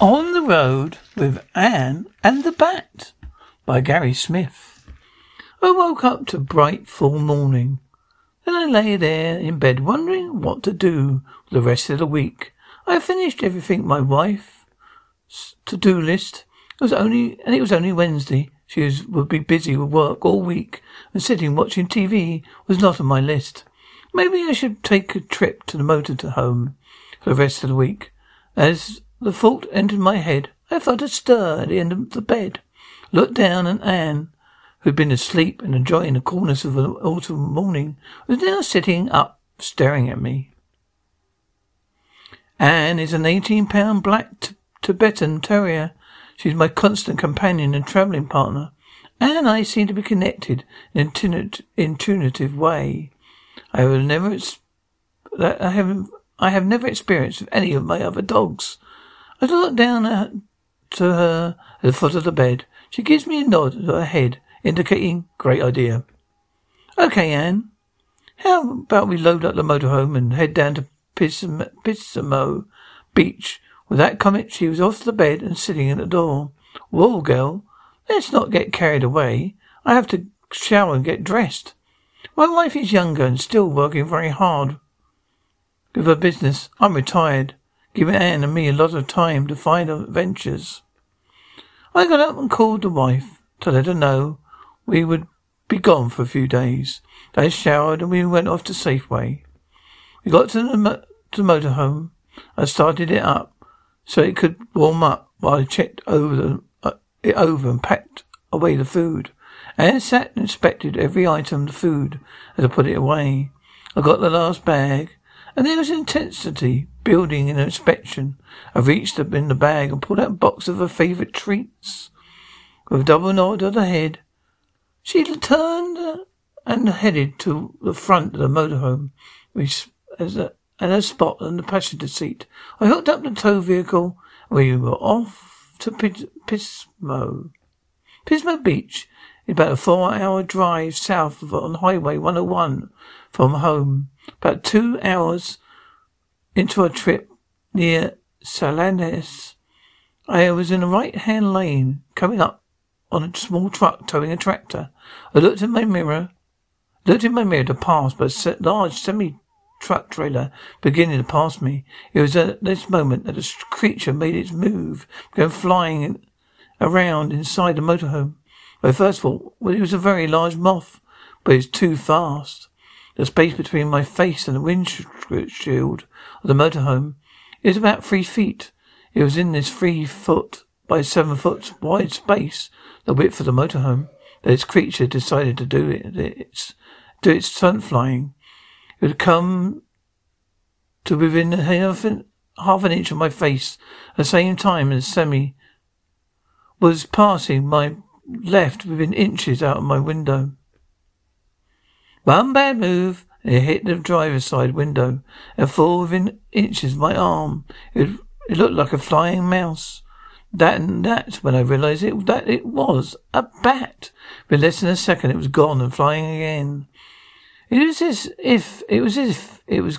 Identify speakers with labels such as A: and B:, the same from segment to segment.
A: On the Road with Anne and the Bat by Gary Smith. I woke up to bright full morning. Then I lay there in bed wondering what to do the rest of the week. I finished everything my wife's to-do list. It was only, and it was only Wednesday. She was, would be busy with work all week, and sitting watching TV was not on my list. Maybe I should take a trip to the motor to home for the rest of the week. As the thought entered my head, I felt a stir at the end of the bed. Looked down, and Anne, who'd been asleep and enjoying the coolness of an autumn morning, was now sitting up, staring at me. Anne is an eighteen-pound black t- Tibetan terrier. She's my constant companion and travelling partner. Anne and I seem to be connected in an intuitive way. I have never, I have, I have never experienced with any of my other dogs. I look down at, to her at the foot of the bed. She gives me a nod of her head, indicating great idea. Okay, Anne. How about we load up the motorhome and head down to Pismo Beach? With that comment, she was off the bed and sitting at the door. Whoa, girl. Let's not get carried away. I have to shower and get dressed. My wife is younger and still working very hard with her business. I'm retired giving Anne and me a lot of time to find adventures. I got up and called the wife to let her know we would be gone for a few days. They showered and we went off to Safeway. We got to the, mo- to the motorhome. I started it up so it could warm up while I checked over the, uh, it over and packed away the food. Anne sat and inspected every item of the food as I put it away. I got the last bag and there was intensity building in inspection. I reached up in the bag and pulled out a box of her favourite treats. With a double nod of the head, she turned and headed to the front of the motorhome, which as a and a spot on the passenger seat. I hooked up the tow vehicle and we were off to Pismo. Pismo Beach is about a four hour drive south of on Highway 101 from home. About two hours into a trip near Salinas, I was in the right hand lane coming up on a small truck towing a tractor. I looked in my mirror, looked in my mirror to pass but a large semi truck trailer beginning to pass me. It was at this moment that a creature made its move, began flying around inside the motorhome. My first thought well, it was a very large moth, but it's too fast. The space between my face and the windshield of the motorhome is about three feet. It was in this three foot by seven foot wide space, the width of the motorhome, that this creature decided to do it. Its do its stunt flying. It would come to within half an, half an inch of my face at the same time as Semi was passing my left within inches out of my window. One bad move, and it hit the driver's side window and fall within inches of my arm. It, it looked like a flying mouse. That and that when I realized it that it was a bat. In less than a second it was gone and flying again. It was as if it was as if it was.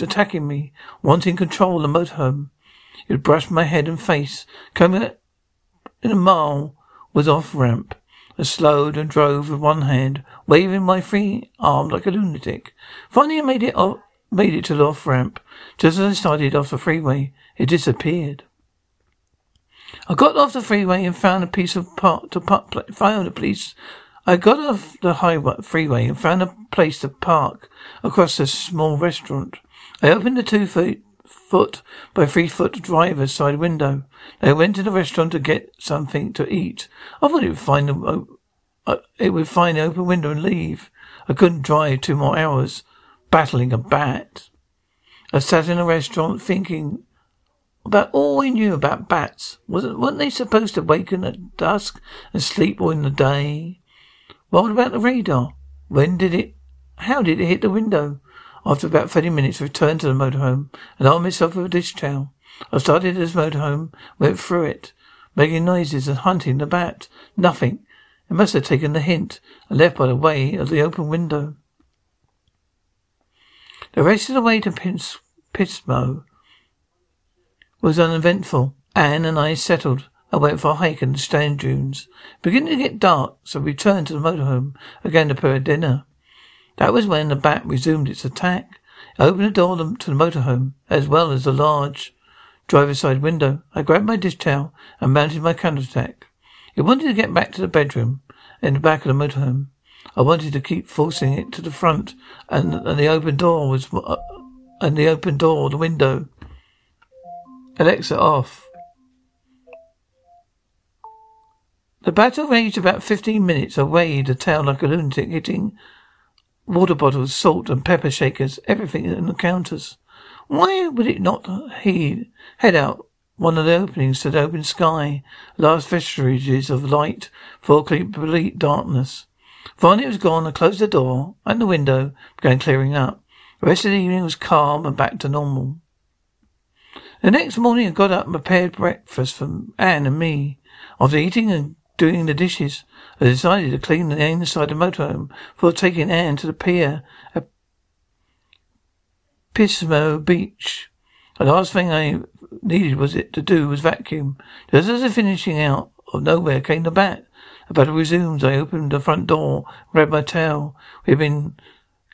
A: Attacking me, wanting control of the motorhome. It brushed my head and face. Coming in a mile was off ramp. I slowed and drove with one hand, waving my free arm like a lunatic. Finally, I made it off, made it to the off ramp. Just as I started off the freeway, it disappeared. I got off the freeway and found a piece of park to park, found a place. I got off the highway freeway and found a place to park across a small restaurant. I opened the two foot, foot by three foot driver's side window. I went to the restaurant to get something to eat. I thought it would find a, uh, it would find an open window and leave. I couldn't drive two more hours battling a bat. I sat in a restaurant thinking about all I knew about bats. Wasn't weren't they supposed to waken at dusk and sleep all in the day? What about the radar? When did it how did it hit the window? After about thirty minutes I returned to the motorhome and armed myself with a dish towel. I started this motorhome, went through it, making noises and hunting the bat. Nothing. It must have taken the hint and left by the way of the open window. The rest of the way to Pins- Pismo was uneventful. Anne and I settled. I went for a hike in the sand dunes. Beginning to get dark, so we returned to the motorhome again to prepare dinner. That was when the bat resumed its attack. I opened the door to the motorhome, as well as the large driver's side window. I grabbed my dish towel and mounted my counterattack. It wanted to get back to the bedroom in the back of the motorhome. I wanted to keep forcing it to the front, and, and the open door was, uh, and the open door, the window. Alexa off. The battle raged about fifteen minutes. I waved a tail like a lunatic, hitting water bottles, salt and pepper shakers, everything in the counters. Why would it not heed, head out one of the openings to the open sky, last vestiges of light for complete darkness? Finally it was gone. I closed the door and the window, began clearing up. The rest of the evening was calm and back to normal. The next morning I got up and prepared breakfast for Anne and me. After eating and doing the dishes, I decided to clean the inside of the motorhome before taking Anne to the pier at Pismo Beach. The last thing I needed was it to do was vacuum. Just as I was finishing out of nowhere came the bat. The battle resumes. I opened the front door, grabbed my towel. We had been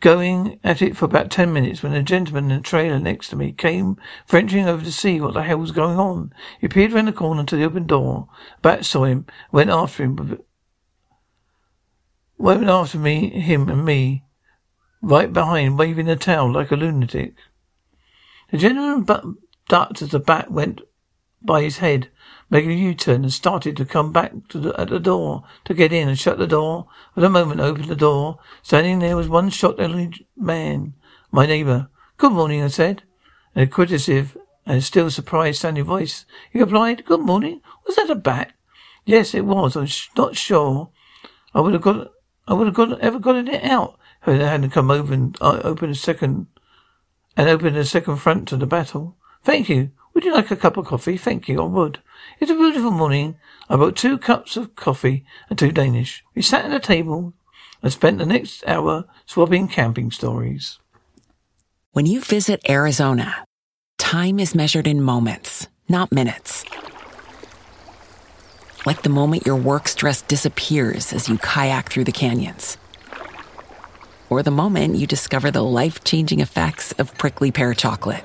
A: going at it for about ten minutes when a gentleman in a trailer next to me came venturing over to see what the hell was going on. He peered round the corner to the open door. Bat saw him, went after him, went after me, him and me, right behind, waving the towel like a lunatic. The gentleman ducked as the bat went by his head making a U-turn and started to come back to the, at the door to get in and shut the door. At a moment, opened the door. Standing there was one short elderly man, my neighbour. Good morning, I said. In a quizzitive and still surprised sounding voice, he replied, Good morning. Was that a bat? Yes, it was. I'm sh- not sure. I would have got, I would have got, ever gotten it out if I hadn't come over and uh, opened a second, and opened a second front to the battle. Thank you. Would you like a cup of coffee? Thank you, I would. It's a beautiful morning. I bought two cups of coffee and two Danish. We sat at a table and spent the next hour swapping camping stories.
B: When you visit Arizona, time is measured in moments, not minutes. Like the moment your work stress disappears as you kayak through the canyons. Or the moment you discover the life changing effects of prickly pear chocolate